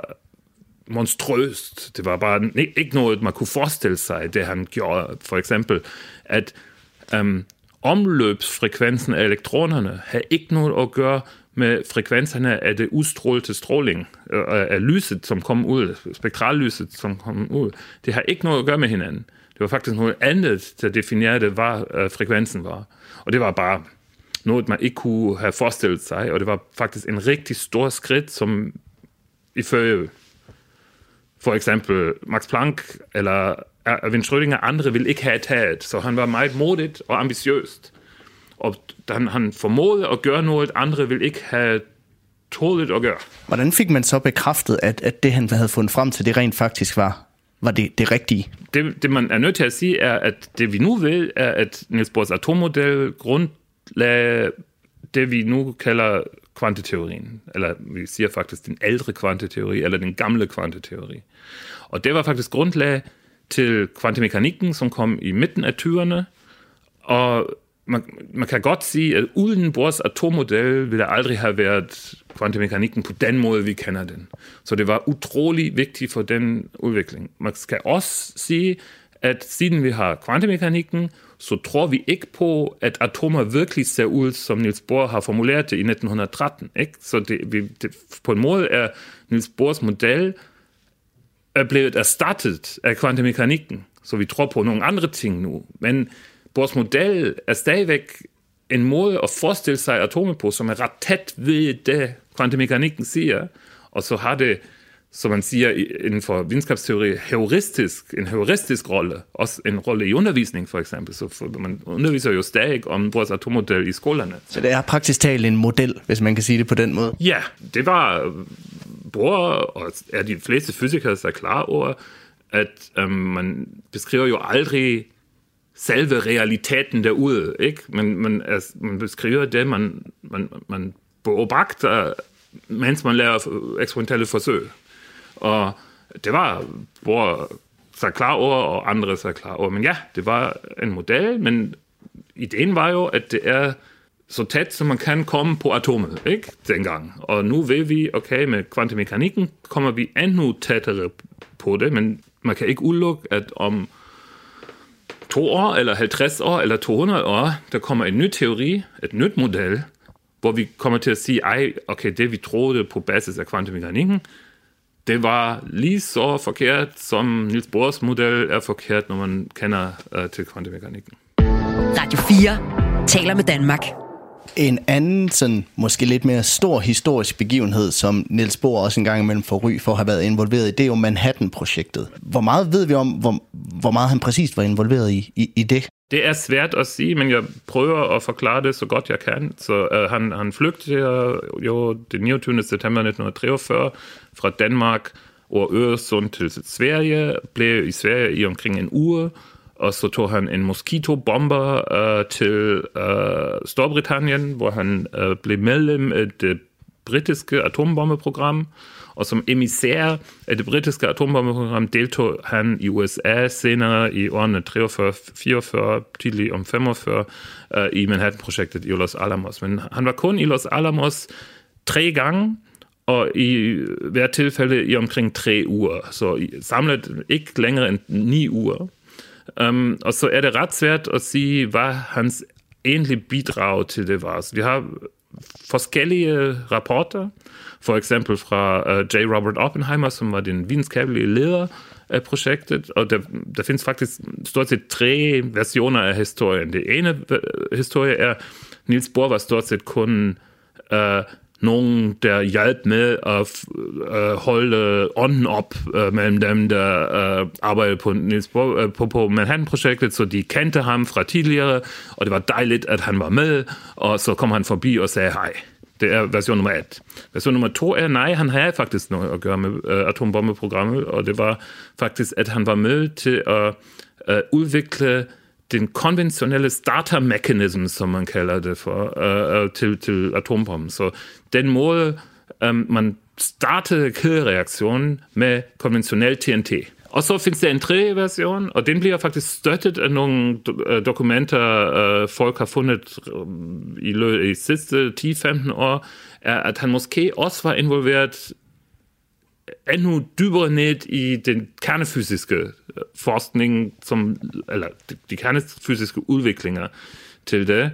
monstrøst. Det var bare ikke noget, man kunne forestille sig, det han gjorde. For eksempel, at øhm, omløbsfrekvensen af elektronerne havde ikke noget at gøre med frekvenserne af det udstrålte stråling, øh, af lyset, som kom ud, spektrallyset, som kom ud. Det har ikke noget at gøre med hinanden. Det var faktisk noget andet, der definerede, hvad uh, frekvensen var. Og det var bare noget, man ikke kunne have forestillet sig, og det var faktisk en rigtig stor skridt, som ifølge for eksempel Max Planck eller Erwin Schrödinger, andre vil ikke have taget, så han var meget modigt og ambitiøst. Og han, han formåede at gøre noget, andre vil ikke have tålet at gøre. Hvordan fik man så bekræftet, at, at det, han havde fundet frem til, det rent faktisk var, var det, det rigtige? Det, det, man er nødt til at sige, er, at det vi nu ved, er, at Niels Bohrs atommodel grundlagde det, vi nu kalder kvanteteorien, eller vi siger faktisk den ældre kvanteteori, eller den gamle kvanteteori. Og det var faktisk grundlag til kvantemekanikken, som kom i midten af 20'erne, og man, man kan godt sige, at uden vores atommodel ville der aldrig have været kvantemekanikken på den måde, vi kender den. Så det var utrolig vigtigt for den udvikling. Man skal også sige, at siden vi har kvantemekanikken, så tror vi ikke på, at atomer virkelig ser ud, som Niels Bohr har formuleret det i 1913. Ikke? Så det, vi, det, på en måde er Niels Bohrs model er blevet erstattet af kvantemekanikken. Så vi tror på nogle andre ting nu. Men Bohrs model er stadigvæk en måde at forestille sig atomer på, som er ret tæt ved det, kvantemekanikken siger. Og så har det som man siger inden for videnskabsteori, heuristisk, en heuristisk rolle, også en rolle i undervisning for eksempel. Så for, man underviser jo stadig om vores atommodel i skolerne. Så det er praktisk talt en model, hvis man kan sige det på den måde? Ja, det var Bohr og er de fleste fysikere er klar over, at øhm, man beskriver jo aldrig selve realiteten derude, ikke? Men man, altså, man beskriver det, man, man, man beobagter, mens man laver eksperimentelle forsøg. Og det var hvor så klar over, og andre så klar over. Men ja, det var en model, men ideen var jo, at det er så tæt, som man kan komme på atomet, ikke? Dengang. Og nu ved vi, okay, med kvantemekanikken kommer vi endnu tættere på det, men man kan ikke udelukke, at om to år, eller 50 år, eller 200 år, der kommer en ny teori, et nyt model, hvor vi kommer til at sige, ej, okay, det vi troede på basis af kvantemekanikken, det var lige så forkert, som Niels Bohrs model er forkert, når man kender uh, til kvantemekanikken. Radio 4 taler med Danmark. En anden, sådan, måske lidt mere stor historisk begivenhed, som Niels Bohr også en gang imellem får ry for at have været involveret i, det er jo Manhattan-projektet. Hvor meget ved vi om, hvor, hvor meget han præcist var involveret i, i, i det? Det er svært at sige, men jeg prøver at forklare det så godt jeg kan. Så øh, han, han flygtede jo den 29. september 1943 fra Danmark over Øresund til Sverige, blev i Sverige i omkring en uge, så tog han en mosquito-bomber øh, til äh, Storbritannien, hvor han äh, blev medlem af det britiske atombombeprogram, og som emissær af det britiske atombombeprogram deltog han i USA senere i årene 43-44, tidlig om 45, uh, i Manhattan-projektet i Los Alamos. Men han var kun i Los Alamos tre gange, og i hvert tilfælde i omkring tre uger. Så samlet ikke længere end ni uger. Og så er det ret svært at sige, hvad hans bidrag til det. Så vi har forskellige rapporter, for eksempel fra uh, J. Robert Oppenheimer, som var den videnskabelige leder af projektet, og der, der findes faktisk stort set tre versioner af historien. Det ene historie er, Niels Bohr var stort set kun nogen, der hjalp med at uh, holde ånden op uh, mellem dem, der uh, arbejdede på, Niels Bo, uh, på, på Manhattan-projektet, så de kendte ham fra tidligere, og det var dejligt, at han var med, og så kom han forbi og sagde hej. Det er version nummer et. Version nummer to er, nej, han havde faktisk noget at gøre med uh, atombombeprogrammet, og det var faktisk, at han var med til at uh, udvikle den konventionelle starter-mechanism, som man kalder det for, uh, til, til atombomben. Så den måde, um, man startede kædereaktionen med konventionel TNT. Og så findes der en tredje version, og den bliver faktisk støttet af nogle dokumenter, uh, folk har fundet i af de sidste 10-15 år, er, at han måske også var involveret endnu dybere ned i den kernefysiske øh, forskning, som, eller de kernefysiske udviklinger til det.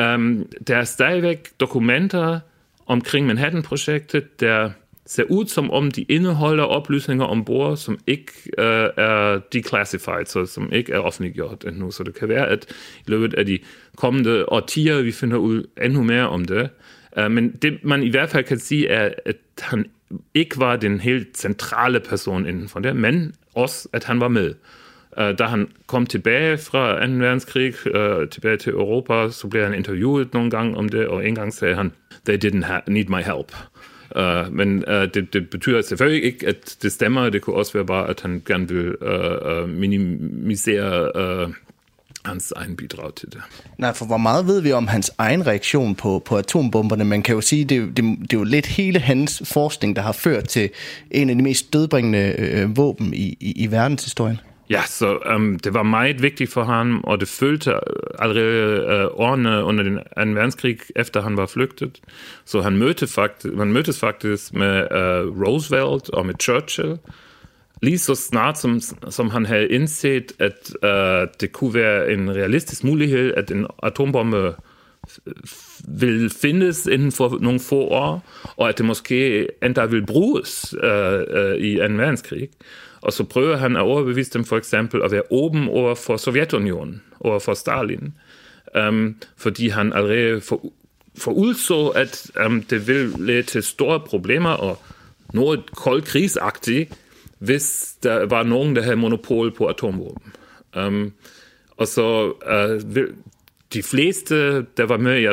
Um, der er stadigvæk dokumenter omkring Manhattan-projektet, der ser ud som om de indeholder oplysninger ombord, som ikke uh, er declassified, så som ikke er offentliggjort endnu. Så det kan være, at i løbet af de kommende årtier, vi finder ud endnu mere om det. Uh, men det, man i hvert fald kan sige, er, at han ikke var den helt centrale person inden for det, men også, at han var med. Uh, da han kom tilbage fra 2. verdenskrig, uh, tilbage til Europa, så blev han interviewet nogle gange om det, og en gang sagde han, they didn't ha- need my help. Uh, men uh, det, det betyder selvfølgelig ikke, at det stemmer. Det kunne også være bare, at han gerne vil uh, uh, minimisere uh, hans egen bidrag til det. Nej, for hvor meget ved vi om hans egen reaktion på, på atombomberne? Man kan jo sige, det, det, det er jo lidt hele hans forskning, der har ført til en af de mest dødbringende øh, våben i, i, i verdenshistorien. Ja, så um, det var meget vigtigt for ham, og det følte allerede uh, årene under den anden verdenskrig, efter han var flygtet. Så han mødte faktisk, man mødtes faktisk med uh, Roosevelt og med Churchill, lige så snart som, som han havde indset, at øh, det kunne være en realistisk mulighed, at en atombombe øh, vil findes inden for nogle få år, og at det måske endda vil bruges øh, øh, i 2. verdenskrig. Og så prøver han at overbevise dem for eksempel at være åben over for Sovjetunionen, over for Stalin, um, fordi han allerede for, forudså, at um, det vil lede til store problemer og noget koldkrigsagtigt, hvis der var nogen, der havde monopol på atomvåben. Um, og så uh, vil, de fleste, der var med i,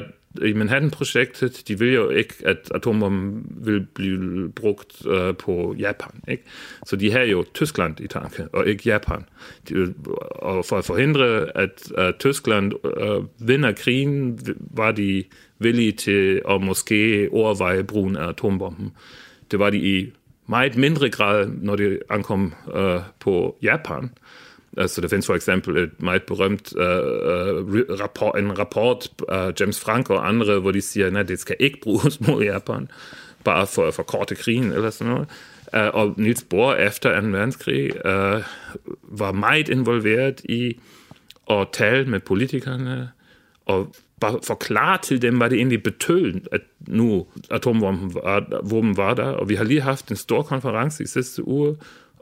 i Manhattan-projektet, de vil jo ikke, at atombomben vil blive brugt uh, på Japan. Ikke? Så de har jo Tyskland i tanke, og ikke Japan. De, og for at forhindre, at uh, Tyskland uh, vinder krigen, var de villige til at måske overveje brugen af atombomben. Det var de i meget mindre grad, når det ankom uh, på Japan. Altså, der findes for eksempel et meget berømt uh, rapport, en rapport af uh, James Franco og andre, hvor de siger, at det skal ikke bruges mod Japan, bare for for korte krigen eller sådan noget. Uh, og Niels Bohr efter 2. verdenskrig uh, var meget involveret i at tale med politikerne og forklare til dem, hvad det egentlig betød, at nu atomvåben var, var der. Og vi har lige haft en stor konference i sidste uge,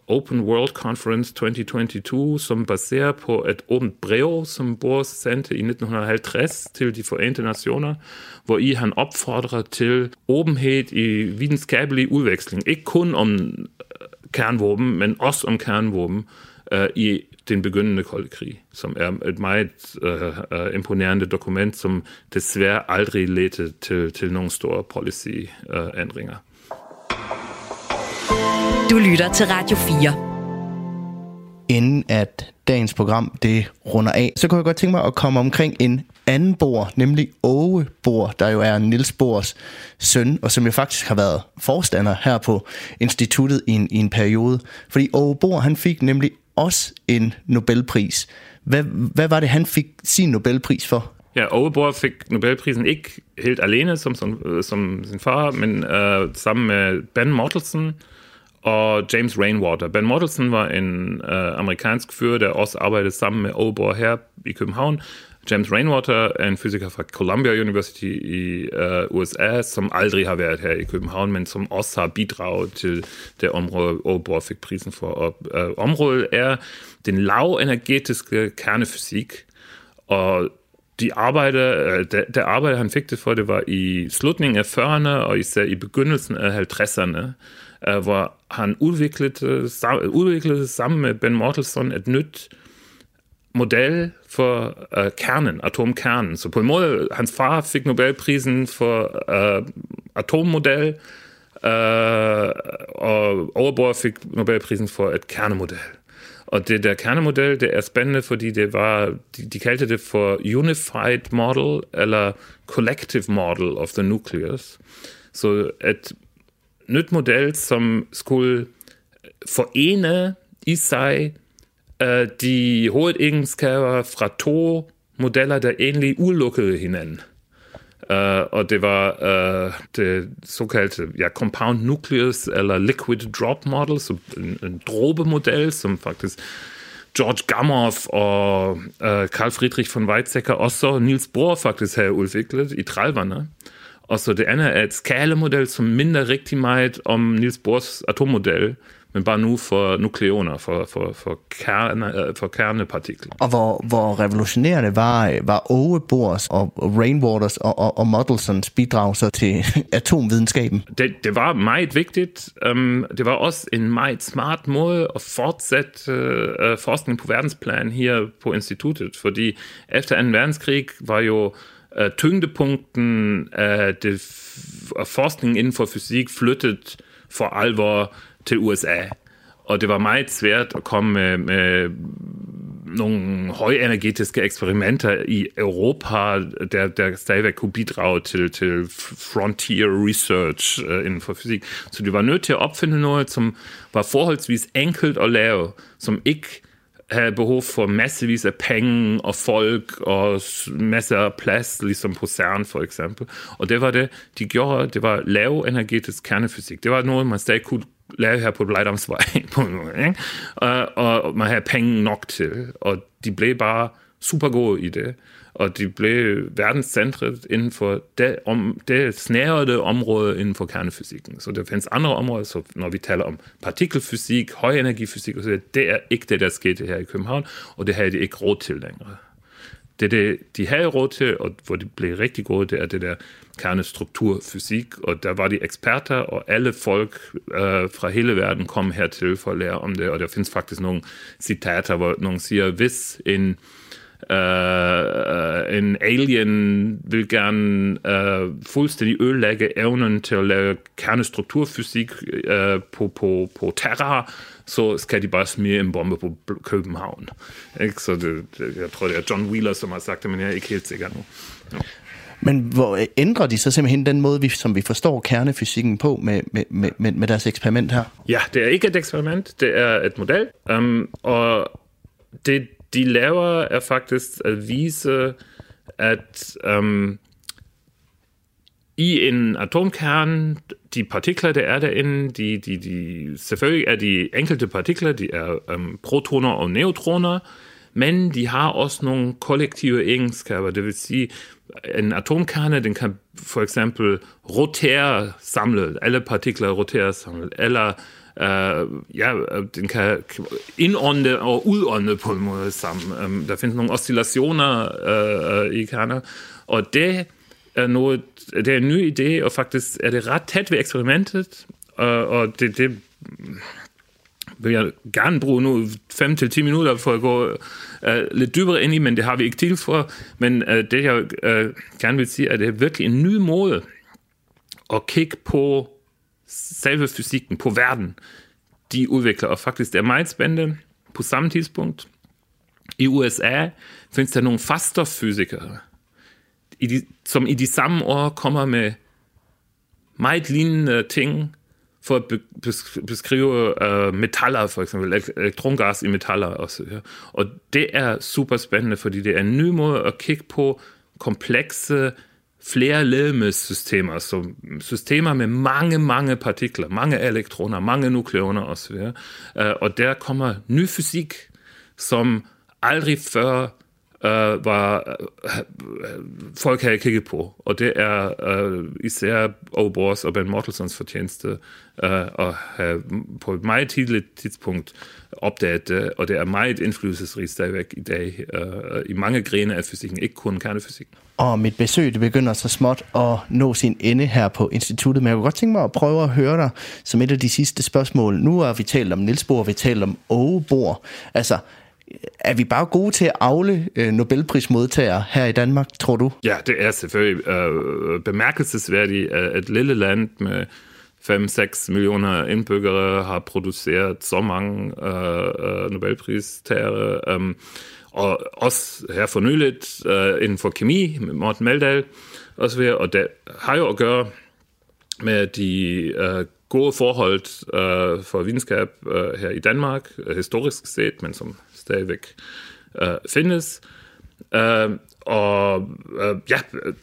Open World Conference 2022, som baserer på et åbent brev, som Bohr sendte i 1950 til de forenede nationer, hvor i han opfordrer til åbenhed i videnskabelig udveksling. Ikke kun om øh, kernvåben, men også om kernvåben øh, i den begyndende kolde krig, som er et meget uh, uh, imponerende dokument, som desværre aldrig ledte til, til nogle store policy-ændringer. Du lytter til Radio 4. Inden at dagens program det runder af, så kunne jeg godt tænke mig at komme omkring en anden bor, nemlig Åge Bor, der jo er Nils Bors søn, og som jo faktisk har været forstander her på instituttet i en, i en periode. Fordi Åge Bor, han fik nemlig også en Nobelpris. Hvad, hvad var det, han fik sin Nobelpris for? Ja, Ove fik Nobelprisen ikke helt alene som, som, øh, som sin far, men uh, sammen med Ben Mortelsen, og James Rainwater. Ben Mortelsen var en øh, amerikansk fyr, der også arbejdede sammen med Aalborg her i København. James Rainwater en fysiker fra Columbia University i øh, uh, USA, som aldrig har været her i København, men som også har bidraget til det område, og Aalborg fik prisen for. Uh, området er den lavenergetiske kernefysik, og de arbejde, øh, der det arbejde, han fik det for, det var i slutningen af 40'erne og især i begyndelsen af 50'erne uh, øh, hvor han udviklede, udviklede sammen med Ben Mortelson et nyt model for uh, kernen, atomkernen. Så på en måde, hans far fik Nobelprisen for uh, atommodel, uh, og Overborg fik Nobelprisen for et kernemodel. Og det der kernemodel, det er spændende, fordi det var, de, de kaldte det for Unified Model, eller Collective Model of the Nucleus. Så et nyt model, som skulle forene i sig uh, de hovedegenskaber fra to modeller, der egentlig udelukkede hinanden. Uh, og det var uh, det såkaldte ja, compound nucleus eller liquid drop model, så en, en dråbemodel, som faktisk George Gamow og uh, Carl Friedrich von Weizsäcker og så Niels Bohr faktisk havde udviklet i 30'erne. Og så det andet er et skalemodel, som minder rigtig meget om Niels Bohrs atommodel, men bare nu for nukleoner, for, for, for, kerne, øh, for kernepartikler. Og hvor, hvor revolutionerende var, var Ove Bohrs og Rainwaters og, og, og Modelsons bidrag så til atomvidenskaben? Det, det var meget vigtigt. Um, det var også en meget smart måde at fortsætte uh, forskning på verdensplan her på instituttet, fordi efter 2. verdenskrig var jo tyngdepunkten af forskningen inden for fysik flyttet for alvor til USA. Og det var meget svært at komme med, med nogle højenergetiske eksperimenter i Europa, der, der stadigvæk kunne bidrage til, til frontier research uh, inden for fysik. Så de var nødt til at opfinde noget, som var forholdsvis enkelt at lave, som ikke havde behov for massevis af penge og folk og masser af plads, ligesom på CERN for eksempel. Og det var det, de gjorde, det var lav energetisk kernefysik. Det var noget, man stadig kunne lave her på Blejdomsvej på en måde, ikke? Og, og man havde penge nok til, og de blev bare super gode i det og de blev verdenscentret inden for det, om, det snærede område inden for kernefysikken. Så der findes andre områder, så når vi taler om partikelfysik, højenergifysik osv., det er ikke det, der skete her i København, og det havde de ikke råd til længere. Det, det de havde råd til, og hvor de blev rigtig gode, det er det der kernestrukturfysik, og der var de eksperter, alle folk øh, fra hele verden kom hertil for at lære om der findes faktisk nogle citater, hvor nogen siger, hvis en Uh, en alien vil gerne uh, fuldstændig ødelægge evnen til at lave kernestrukturfysik uh, på, på, på Terra, så skal de bare smide en bombe på København. Ikke? Så det, det, jeg tror, det er John Wheeler, som har sagt det, men jeg er ikke helt sikker nu. Ja. Men hvor ændrer de så simpelthen den måde, vi, som vi forstår kernefysikken på med, med, med, med deres eksperiment her? Ja, det er ikke et eksperiment, det er et model. Um, og det, laver, er faktisk at vise, at um, i en atomkern, de partikler, der er derinde, de, de, de, selvfølgelig er de enkelte partikler, de er um, protoner og neutroner, men de har kollektive egenskaber. Det vil sige, en atomkerne, den kan for eksempel rotere samlet, alle partikler roterer samlet, eller øh, ja, øh, den kan indånde og udånde på en måde sammen. Um, der findes nogle oscillationer øh, øh, i kerner, og det er, noget, det er en ny idé, og faktisk er det ret tæt ved eksperimentet, øh, og det, det vil jeg gerne bruge nu 5-10 minutter for at gå øh, lidt dybere ind i, men det har vi ikke tid for. Men øh, det jeg øh, gerne vil sige, er, at det er virkelig en ny måde at kigge på selve fysikken på verden, de udvikler, og faktisk det er meget spændende på samme tidspunkt. I USA findes der nogle fasterfysikere, i de, som i de samme år kommer meget lignende ting for at beskrive uh, metaller, for eksempel elektrongas i metaller osv. Og det er super spændende, fordi det er en ny måde at kigge på komplekse flere systemer, så systemer med mange, mange partikler, mange elektroner, mange nukleoner osv. Øh, og der kommer ny fysik, som aldrig før øh, var uh, øh, folk havde kigget på. Og det er øh, især Obors og Ben Mortelsons fortjeneste øh, at have på et meget tidligt tidspunkt opdaget det, og det er meget indflydelsesrigt stadigvæk i dag øh, i mange grene af fysikken, ikke kun kernefysik. Og mit besøg det begynder så småt at nå sin ende her på instituttet, men jeg kunne godt tænke mig at prøve at høre dig som et af de sidste spørgsmål. Nu har vi talt om Niels Bohr, vi talt om Ågebor. Altså, er vi bare gode til at afle øh, Nobelprismodtagere her i Danmark, tror du? Ja, det er selvfølgelig øh, bemærkelsesværdigt, at et lille land med 5-6 millioner indbyggere har produceret så mange øh, øh Nobelpristagere. Øh, og også her for nyligt øh, inden for kemi med Morten Meldal og så videre, og det har jo at gøre med de øh, gode forhold øh, for videnskab øh, her i Danmark, øh, historisk set, men som stadigvæk øh, findes. Øh, og øh, ja,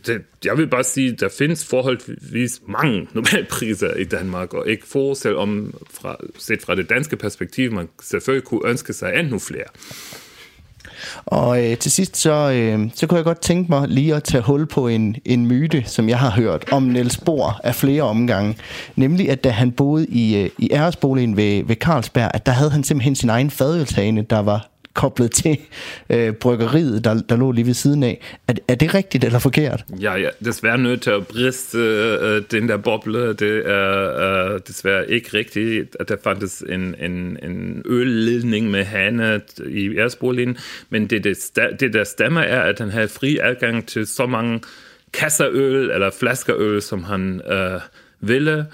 det, jeg vil bare sige, der findes forholdsvis mange Nobelpriser i Danmark, og ikke få, selvom fra, set fra det danske perspektiv, man selvfølgelig kunne ønske sig endnu flere. Og øh, til sidst, så, øh, så kunne jeg godt tænke mig lige at tage hul på en, en myte, som jeg har hørt om Niels Bohr af flere omgange. Nemlig, at da han boede i, øh, i æresboligen ved, ved Carlsberg, at der havde han simpelthen sin egen fadøltagende, der var koblet til øh, bryggeriet, der, der lå lige ved siden af. Er, er det rigtigt eller forkert? Ja, ja, desværre nødt til at briste øh, øh den der boble. Det er øh, desværre ikke rigtigt, at der fandtes en, en, en ølledning med hane i Ersbolin, men det, det, det der stemmer er, at han havde fri adgang til så mange kasserøl eller flaskerøl, som han øh, ville,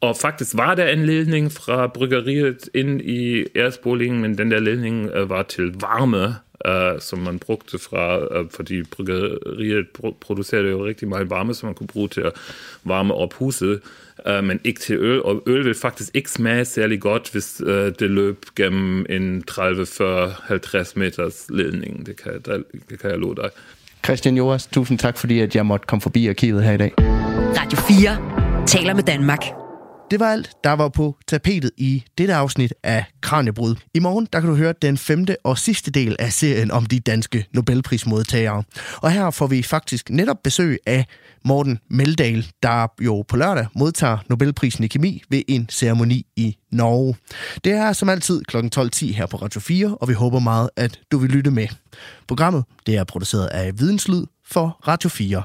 og faktisk var der en ledning fra bryggeriet ind i Ersbolingen, men den der ledning øh, var til varme uh, som man brugte fra, uh, fordi bryggeriet producerede jo rigtig meget varme, som man kunne bruge til at varme op huset, uh, men ikke til øl. Og øl vil faktisk ikke smage særlig godt, hvis uh, det løb gennem en 30, 40, 50 meters ledning. Det kan, det kan jeg love dig. Christian Joas, tusind tak, fordi at jeg måtte komme forbi arkivet her i dag. Radio 4 taler med Danmark. Det var alt, der var på tapetet i dette afsnit af Kranjebrud. I morgen der kan du høre den femte og sidste del af serien om de danske Nobelprismodtagere. Og her får vi faktisk netop besøg af Morten Meldal, der jo på lørdag modtager Nobelprisen i kemi ved en ceremoni i Norge. Det er som altid kl. 12.10 her på Radio 4, og vi håber meget, at du vil lytte med. Programmet det er produceret af Videnslyd for Radio 4.